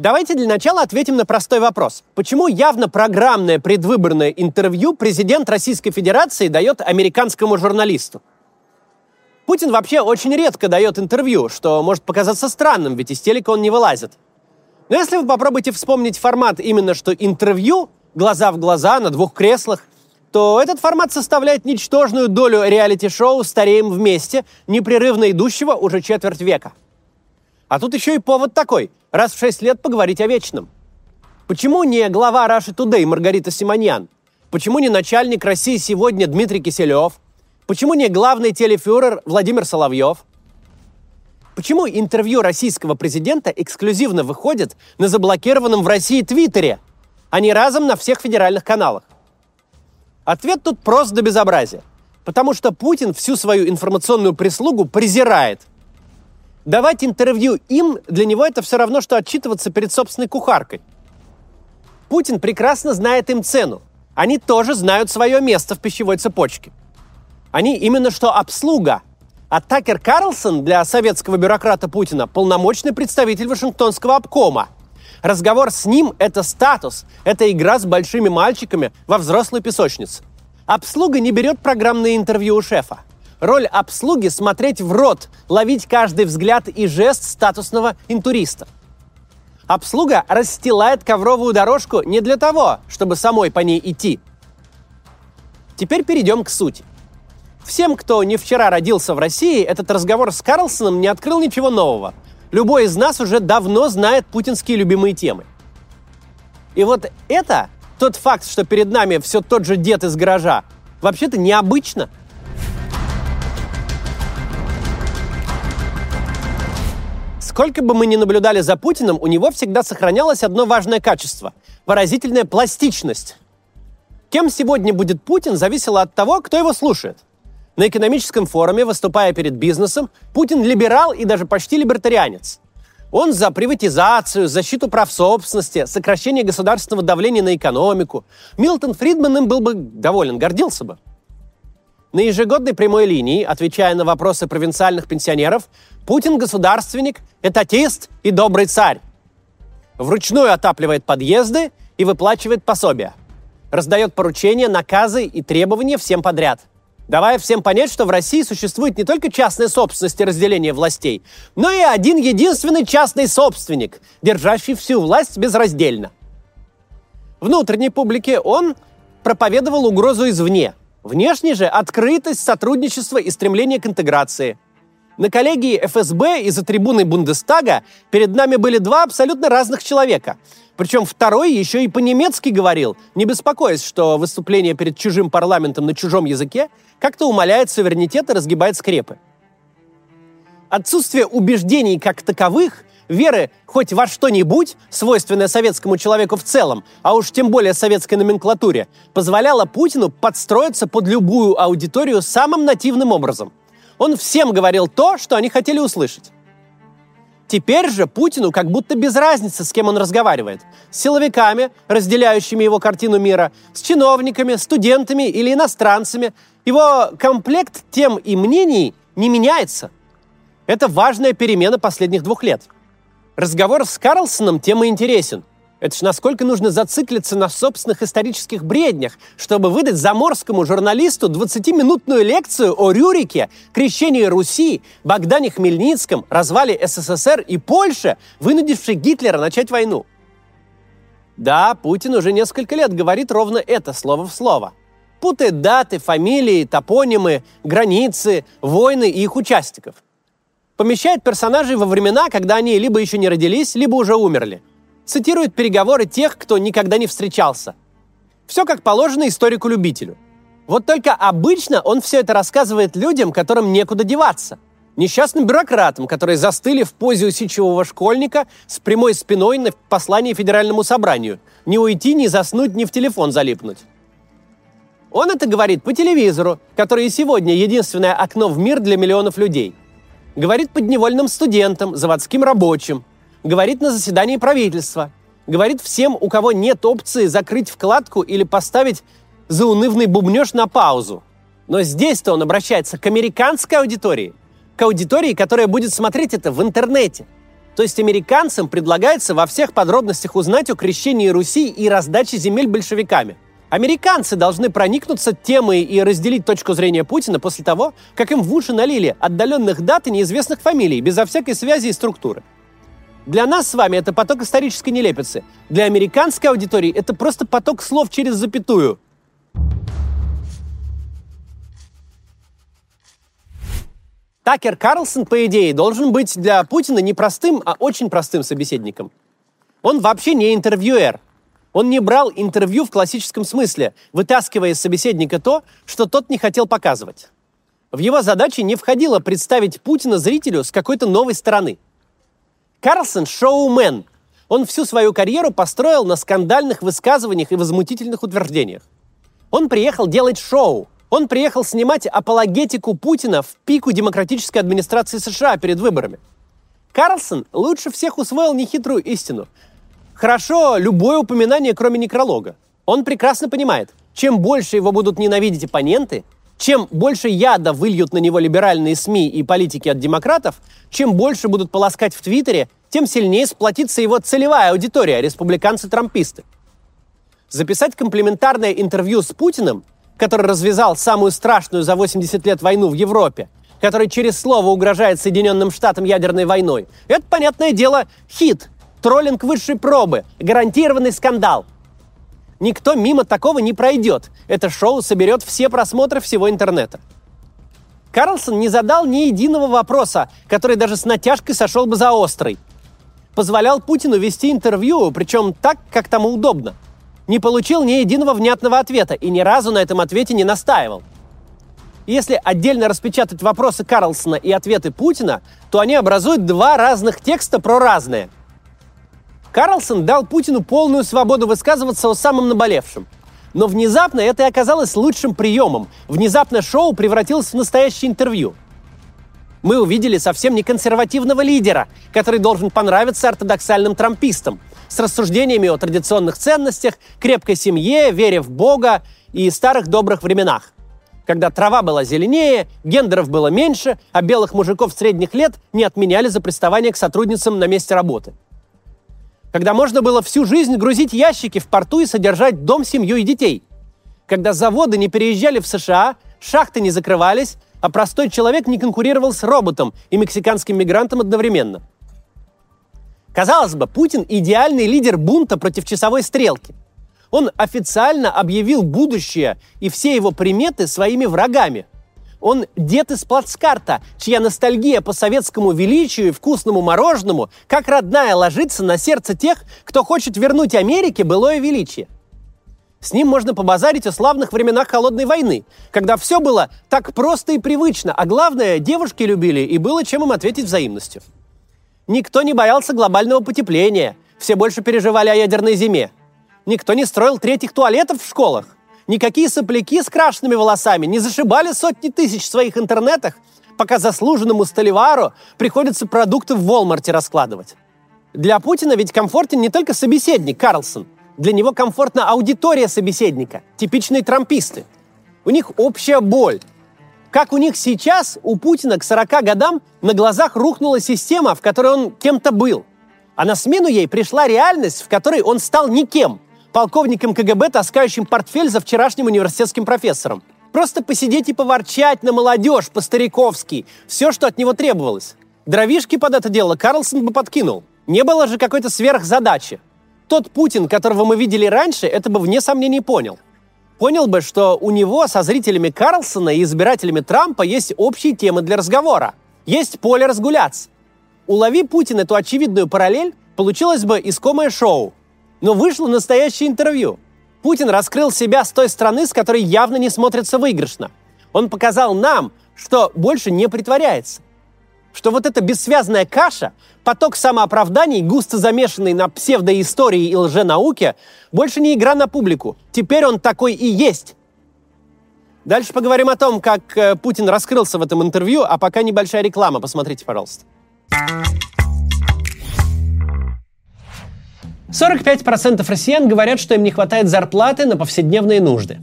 Давайте для начала ответим на простой вопрос. Почему явно программное предвыборное интервью президент Российской Федерации дает американскому журналисту? Путин вообще очень редко дает интервью, что может показаться странным, ведь из телека он не вылазит. Но если вы попробуете вспомнить формат именно что интервью, глаза в глаза, на двух креслах, то этот формат составляет ничтожную долю реалити-шоу «Стареем вместе», непрерывно идущего уже четверть века. А тут еще и повод такой – раз в шесть лет поговорить о вечном. Почему не глава Russia Today Маргарита Симоньян? Почему не начальник России сегодня Дмитрий Киселев? Почему не главный телефюрер Владимир Соловьев? Почему интервью российского президента эксклюзивно выходит на заблокированном в России Твиттере, а не разом на всех федеральных каналах? Ответ тут прост до безобразия. Потому что Путин всю свою информационную прислугу презирает давать интервью им, для него это все равно, что отчитываться перед собственной кухаркой. Путин прекрасно знает им цену. Они тоже знают свое место в пищевой цепочке. Они именно что обслуга. А Такер Карлсон для советского бюрократа Путина полномочный представитель Вашингтонского обкома. Разговор с ним – это статус, это игра с большими мальчиками во взрослой песочнице. Обслуга не берет программные интервью у шефа. Роль обслуги – смотреть в рот, ловить каждый взгляд и жест статусного интуриста. Обслуга расстилает ковровую дорожку не для того, чтобы самой по ней идти. Теперь перейдем к сути. Всем, кто не вчера родился в России, этот разговор с Карлсоном не открыл ничего нового. Любой из нас уже давно знает путинские любимые темы. И вот это, тот факт, что перед нами все тот же дед из гаража, вообще-то необычно – Сколько бы мы ни наблюдали за Путиным, у него всегда сохранялось одно важное качество – выразительная пластичность. Кем сегодня будет Путин, зависело от того, кто его слушает. На экономическом форуме, выступая перед бизнесом, Путин либерал и даже почти либертарианец. Он за приватизацию, защиту прав собственности, сокращение государственного давления на экономику. Милтон Фридман им был бы доволен, гордился бы. На ежегодной прямой линии, отвечая на вопросы провинциальных пенсионеров, Путин государственник, этатист и добрый царь. Вручную отапливает подъезды и выплачивает пособия. Раздает поручения, наказы и требования всем подряд. Давая всем понять, что в России существует не только частная собственность и разделение властей, но и один единственный частный собственник, держащий всю власть безраздельно. Внутренней публике он проповедовал угрозу извне. Внешне же открытость, сотрудничество и стремление к интеграции – на коллегии ФСБ из-за трибуны Бундестага перед нами были два абсолютно разных человека. Причем второй еще и по-немецки говорил, не беспокоясь, что выступление перед чужим парламентом на чужом языке как-то умаляет суверенитет и разгибает скрепы. Отсутствие убеждений как таковых, веры хоть во что-нибудь, свойственное советскому человеку в целом, а уж тем более советской номенклатуре, позволяло Путину подстроиться под любую аудиторию самым нативным образом – он всем говорил то, что они хотели услышать. Теперь же Путину как будто без разницы, с кем он разговаривает. С силовиками, разделяющими его картину мира, с чиновниками, студентами или иностранцами. Его комплект тем и мнений не меняется. Это важная перемена последних двух лет. Разговор с Карлсоном тем и интересен. Это ж насколько нужно зациклиться на собственных исторических бреднях, чтобы выдать заморскому журналисту 20-минутную лекцию о Рюрике, крещении Руси, Богдане Хмельницком, развале СССР и Польше, вынудившей Гитлера начать войну. Да, Путин уже несколько лет говорит ровно это слово в слово. Путает даты, фамилии, топонимы, границы, войны и их участников. Помещает персонажей во времена, когда они либо еще не родились, либо уже умерли – цитирует переговоры тех, кто никогда не встречался. Все как положено историку-любителю. Вот только обычно он все это рассказывает людям, которым некуда деваться. Несчастным бюрократам, которые застыли в позе усидчивого школьника с прямой спиной на послании Федеральному собранию. Не уйти, не заснуть, ни в телефон залипнуть. Он это говорит по телевизору, который и сегодня единственное окно в мир для миллионов людей. Говорит подневольным студентам, заводским рабочим, говорит на заседании правительства, говорит всем, у кого нет опции закрыть вкладку или поставить заунывный бубнеж на паузу. Но здесь-то он обращается к американской аудитории, к аудитории, которая будет смотреть это в интернете. То есть американцам предлагается во всех подробностях узнать о крещении Руси и раздаче земель большевиками. Американцы должны проникнуться темой и разделить точку зрения Путина после того, как им в уши налили отдаленных дат и неизвестных фамилий, безо всякой связи и структуры. Для нас с вами это поток исторической нелепицы. Для американской аудитории это просто поток слов через запятую. Такер Карлсон, по идее, должен быть для Путина не простым, а очень простым собеседником. Он вообще не интервьюер. Он не брал интервью в классическом смысле, вытаскивая из собеседника то, что тот не хотел показывать. В его задачи не входило представить Путина зрителю с какой-то новой стороны. Карлсон – шоумен. Он всю свою карьеру построил на скандальных высказываниях и возмутительных утверждениях. Он приехал делать шоу – он приехал снимать апологетику Путина в пику демократической администрации США перед выборами. Карлсон лучше всех усвоил нехитрую истину. Хорошо любое упоминание, кроме некролога. Он прекрасно понимает, чем больше его будут ненавидеть оппоненты, чем больше яда выльют на него либеральные СМИ и политики от демократов, чем больше будут полоскать в Твиттере, тем сильнее сплотится его целевая аудитория, республиканцы-трамписты. Записать комплементарное интервью с Путиным который развязал самую страшную за 80 лет войну в Европе, который через слово угрожает Соединенным Штатам ядерной войной, это, понятное дело, хит, троллинг высшей пробы, гарантированный скандал. Никто мимо такого не пройдет. Это шоу соберет все просмотры всего интернета. Карлсон не задал ни единого вопроса, который даже с натяжкой сошел бы за острый. Позволял Путину вести интервью, причем так, как тому удобно – не получил ни единого внятного ответа и ни разу на этом ответе не настаивал. Если отдельно распечатать вопросы Карлсона и ответы Путина, то они образуют два разных текста про разное. Карлсон дал Путину полную свободу высказываться о самом наболевшем. Но внезапно это и оказалось лучшим приемом. Внезапно шоу превратилось в настоящее интервью. Мы увидели совсем не консервативного лидера, который должен понравиться ортодоксальным трампистам – с рассуждениями о традиционных ценностях, крепкой семье, вере в Бога и старых добрых временах. Когда трава была зеленее, гендеров было меньше, а белых мужиков средних лет не отменяли за приставание к сотрудницам на месте работы. Когда можно было всю жизнь грузить ящики в порту и содержать дом, семью и детей. Когда заводы не переезжали в США, шахты не закрывались, а простой человек не конкурировал с роботом и мексиканским мигрантом одновременно – Казалось бы, Путин – идеальный лидер бунта против часовой стрелки. Он официально объявил будущее и все его приметы своими врагами. Он дед из плацкарта, чья ностальгия по советскому величию и вкусному мороженому, как родная, ложится на сердце тех, кто хочет вернуть Америке былое величие. С ним можно побазарить о славных временах Холодной войны, когда все было так просто и привычно, а главное, девушки любили и было чем им ответить взаимностью. Никто не боялся глобального потепления. Все больше переживали о ядерной зиме. Никто не строил третьих туалетов в школах. Никакие сопляки с крашенными волосами не зашибали сотни тысяч в своих интернетах, пока заслуженному Столивару приходится продукты в Волмарте раскладывать. Для Путина ведь комфортен не только собеседник Карлсон. Для него комфортна аудитория собеседника, типичные трамписты. У них общая боль, как у них сейчас, у Путина к 40 годам на глазах рухнула система, в которой он кем-то был. А на смену ей пришла реальность, в которой он стал никем. Полковником КГБ, таскающим портфель за вчерашним университетским профессором. Просто посидеть и поворчать на молодежь по-стариковски. Все, что от него требовалось. Дровишки под это дело Карлсон бы подкинул. Не было же какой-то сверхзадачи. Тот Путин, которого мы видели раньше, это бы вне сомнений понял понял бы, что у него со зрителями Карлсона и избирателями Трампа есть общие темы для разговора. Есть поле разгуляться. Улови Путин эту очевидную параллель, получилось бы искомое шоу. Но вышло настоящее интервью. Путин раскрыл себя с той стороны, с которой явно не смотрится выигрышно. Он показал нам, что больше не притворяется что вот эта бессвязная каша, поток самооправданий, густо замешанный на псевдоистории и лженауке, больше не игра на публику. Теперь он такой и есть. Дальше поговорим о том, как э, Путин раскрылся в этом интервью, а пока небольшая реклама. Посмотрите, пожалуйста. 45% россиян говорят, что им не хватает зарплаты на повседневные нужды.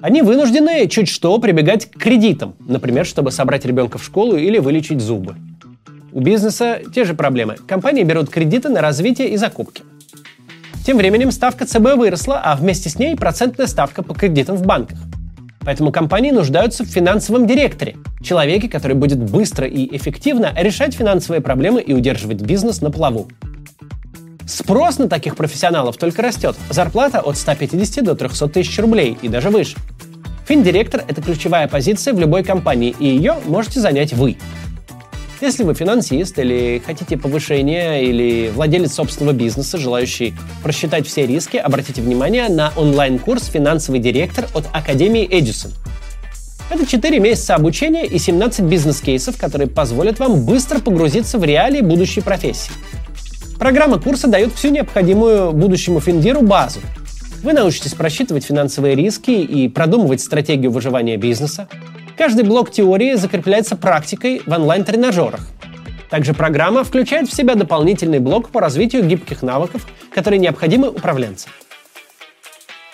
Они вынуждены чуть что прибегать к кредитам, например, чтобы собрать ребенка в школу или вылечить зубы. У бизнеса те же проблемы. Компании берут кредиты на развитие и закупки. Тем временем ставка ЦБ выросла, а вместе с ней процентная ставка по кредитам в банках. Поэтому компании нуждаются в финансовом директоре, человеке, который будет быстро и эффективно решать финансовые проблемы и удерживать бизнес на плаву. Спрос на таких профессионалов только растет. Зарплата от 150 до 300 тысяч рублей и даже выше. Финдиректор – это ключевая позиция в любой компании, и ее можете занять вы. Если вы финансист или хотите повышения, или владелец собственного бизнеса, желающий просчитать все риски, обратите внимание на онлайн-курс «Финансовый директор» от Академии Эдисон. Это 4 месяца обучения и 17 бизнес-кейсов, которые позволят вам быстро погрузиться в реалии будущей профессии. Программа курса дает всю необходимую будущему финдиру базу. Вы научитесь просчитывать финансовые риски и продумывать стратегию выживания бизнеса, Каждый блок теории закрепляется практикой в онлайн-тренажерах. Также программа включает в себя дополнительный блок по развитию гибких навыков, которые необходимы управленцам.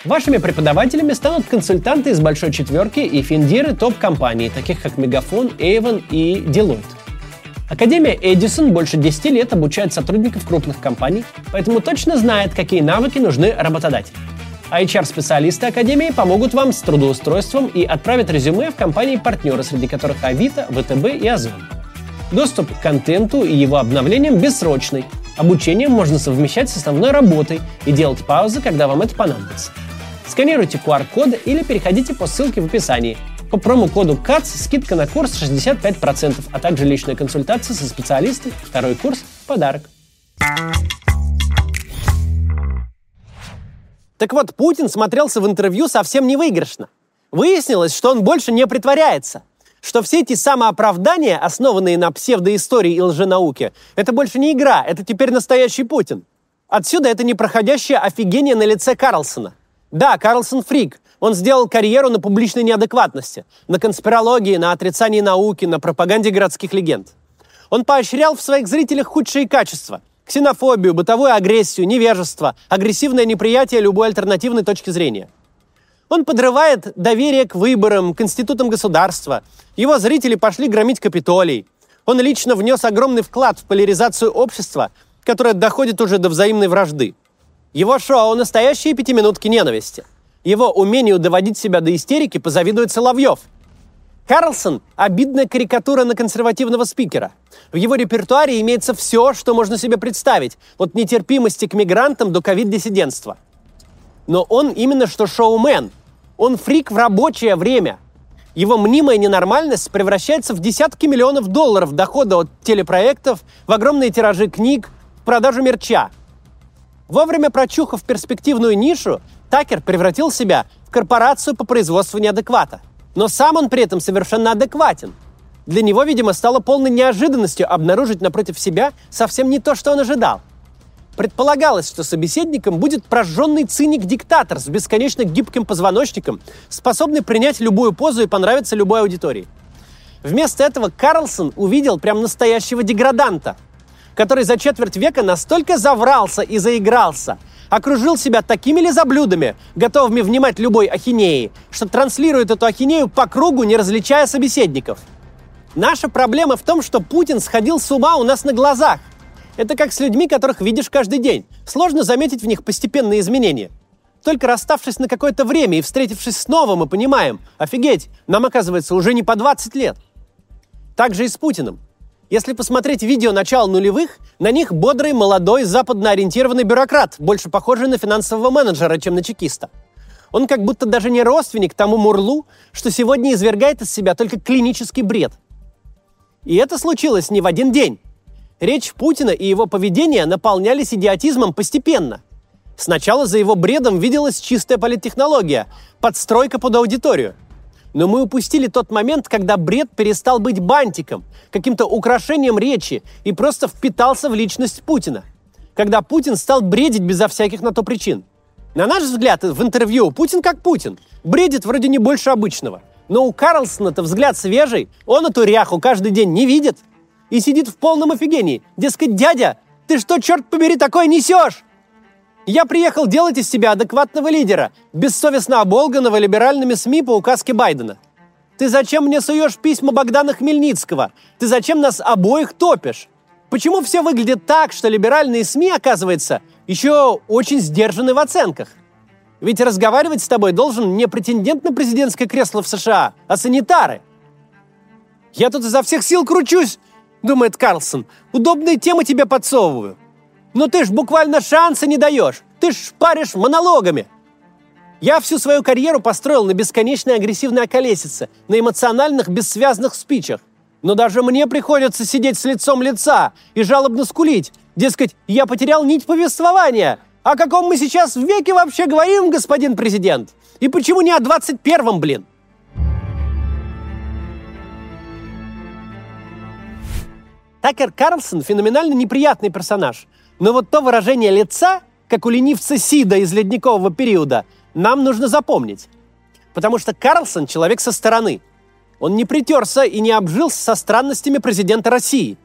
Вашими преподавателями станут консультанты из большой четверки и финдиры топ-компаний, таких как Мегафон, Avon и Deloitte. Академия Эдисон больше 10 лет обучает сотрудников крупных компаний, поэтому точно знает, какие навыки нужны работодателю. HR-специалисты Академии помогут вам с трудоустройством и отправят резюме в компании-партнеры, среди которых Авито, ВТБ и Озон. Доступ к контенту и его обновлениям бессрочный. Обучение можно совмещать с основной работой и делать паузы, когда вам это понадобится. Сканируйте QR-коды или переходите по ссылке в описании. По промокоду КАЦ скидка на курс 65%, а также личная консультация со специалистом, второй курс подарок. Так вот, Путин смотрелся в интервью совсем невыигрышно. Выяснилось, что он больше не притворяется, что все эти самооправдания, основанные на псевдоистории и лженауке, это больше не игра, это теперь настоящий Путин. Отсюда это непроходящее офигение на лице Карлсона. Да, Карлсон фрик. Он сделал карьеру на публичной неадекватности, на конспирологии, на отрицании науки, на пропаганде городских легенд. Он поощрял в своих зрителях худшие качества – ксенофобию, бытовую агрессию, невежество, агрессивное неприятие любой альтернативной точки зрения. Он подрывает доверие к выборам, к институтам государства. Его зрители пошли громить Капитолий. Он лично внес огромный вклад в поляризацию общества, которое доходит уже до взаимной вражды. Его шоу – настоящие пятиминутки ненависти. Его умению доводить себя до истерики позавидует Соловьев – Карлсон – обидная карикатура на консервативного спикера. В его репертуаре имеется все, что можно себе представить, от нетерпимости к мигрантам до ковид-диссидентства. Но он именно что шоумен. Он фрик в рабочее время. Его мнимая ненормальность превращается в десятки миллионов долларов дохода от телепроектов, в огромные тиражи книг, в продажу мерча. Вовремя прочухав перспективную нишу, Такер превратил себя в корпорацию по производству неадеквата – но сам он при этом совершенно адекватен. Для него, видимо, стало полной неожиданностью обнаружить напротив себя совсем не то, что он ожидал. Предполагалось, что собеседником будет прожженный циник-диктатор с бесконечно гибким позвоночником, способный принять любую позу и понравиться любой аудитории. Вместо этого Карлсон увидел прям настоящего деграданта, который за четверть века настолько заврался и заигрался – окружил себя такими лизоблюдами, готовыми внимать любой ахинеи, что транслирует эту ахинею по кругу, не различая собеседников. Наша проблема в том, что Путин сходил с ума у нас на глазах. Это как с людьми, которых видишь каждый день. Сложно заметить в них постепенные изменения. Только расставшись на какое-то время и встретившись снова, мы понимаем, офигеть, нам оказывается уже не по 20 лет. Так же и с Путиным. Если посмотреть видео начала нулевых, на них бодрый, молодой, западно-ориентированный бюрократ, больше похожий на финансового менеджера, чем на чекиста. Он как будто даже не родственник тому Мурлу, что сегодня извергает из себя только клинический бред. И это случилось не в один день. Речь Путина и его поведение наполнялись идиотизмом постепенно. Сначала за его бредом виделась чистая политтехнология, подстройка под аудиторию – но мы упустили тот момент, когда бред перестал быть бантиком, каким-то украшением речи и просто впитался в личность Путина. Когда Путин стал бредить безо всяких на то причин. На наш взгляд, в интервью Путин как Путин. Бредит вроде не больше обычного. Но у Карлсона-то взгляд свежий, он эту ряху каждый день не видит. И сидит в полном офигении. Дескать, дядя, ты что, черт побери, такое несешь? Я приехал делать из себя адекватного лидера, бессовестно оболганного либеральными СМИ по указке Байдена. Ты зачем мне суешь письма Богдана Хмельницкого? Ты зачем нас обоих топишь? Почему все выглядит так, что либеральные СМИ, оказывается, еще очень сдержаны в оценках? Ведь разговаривать с тобой должен не претендент на президентское кресло в США, а санитары. Я тут изо всех сил кручусь, думает Карлсон. Удобные темы тебе подсовываю. Но ты ж буквально шанса не даешь. Ты ж паришь монологами. Я всю свою карьеру построил на бесконечной агрессивной околесице, на эмоциональных, бессвязных спичах. Но даже мне приходится сидеть с лицом лица и жалобно скулить. Дескать, я потерял нить повествования. О каком мы сейчас в веке вообще говорим, господин президент? И почему не о 21-м, блин? Такер Карлсон феноменально неприятный персонаж. Но вот то выражение лица, как у ленивца Сида из ледникового периода, нам нужно запомнить. Потому что Карлсон человек со стороны. Он не притерся и не обжился со странностями президента России.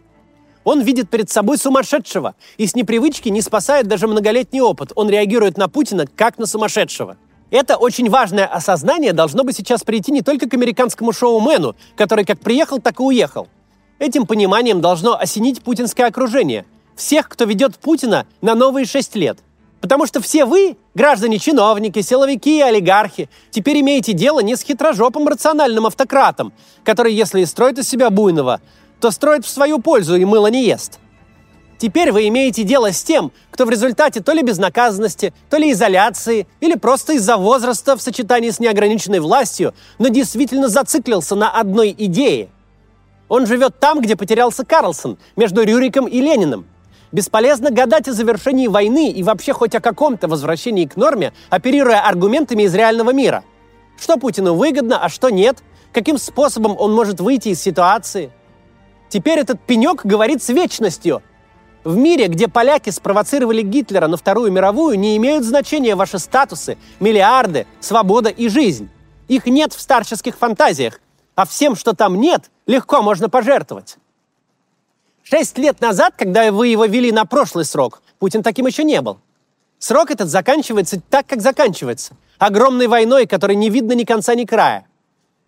Он видит перед собой сумасшедшего и с непривычки не спасает даже многолетний опыт. Он реагирует на Путина как на сумасшедшего. Это очень важное осознание должно бы сейчас прийти не только к американскому шоумену, который как приехал, так и уехал. Этим пониманием должно осенить путинское окружение. Всех, кто ведет Путина на новые шесть лет – Потому что все вы, граждане-чиновники, силовики и олигархи, теперь имеете дело не с хитрожопым рациональным автократом, который, если и строит из себя буйного, то строит в свою пользу и мыло не ест. Теперь вы имеете дело с тем, кто в результате то ли безнаказанности, то ли изоляции, или просто из-за возраста в сочетании с неограниченной властью, но действительно зациклился на одной идее. Он живет там, где потерялся Карлсон, между Рюриком и Лениным. Бесполезно гадать о завершении войны и вообще хоть о каком-то возвращении к норме, оперируя аргументами из реального мира. Что Путину выгодно, а что нет? Каким способом он может выйти из ситуации? Теперь этот пенек говорит с вечностью. В мире, где поляки спровоцировали Гитлера на Вторую мировую, не имеют значения ваши статусы, миллиарды, свобода и жизнь. Их нет в старческих фантазиях, а всем, что там нет, легко можно пожертвовать. Шесть лет назад, когда вы его вели на прошлый срок, Путин таким еще не был. Срок этот заканчивается так, как заканчивается. Огромной войной, которой не видно ни конца, ни края.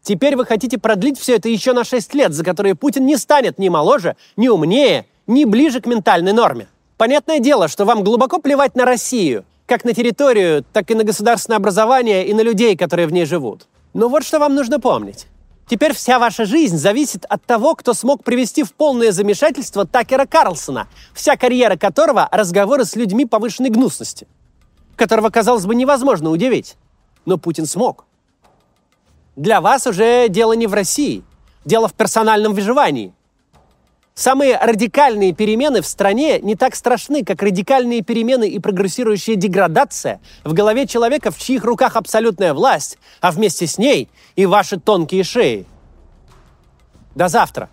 Теперь вы хотите продлить все это еще на шесть лет, за которые Путин не станет ни моложе, ни умнее, ни ближе к ментальной норме. Понятное дело, что вам глубоко плевать на Россию, как на территорию, так и на государственное образование и на людей, которые в ней живут. Но вот что вам нужно помнить. Теперь вся ваша жизнь зависит от того, кто смог привести в полное замешательство Такера Карлсона, вся карьера которого – разговоры с людьми повышенной гнусности, которого, казалось бы, невозможно удивить. Но Путин смог. Для вас уже дело не в России, дело в персональном выживании – Самые радикальные перемены в стране не так страшны, как радикальные перемены и прогрессирующая деградация в голове человека, в чьих руках абсолютная власть, а вместе с ней и ваши тонкие шеи. До завтра.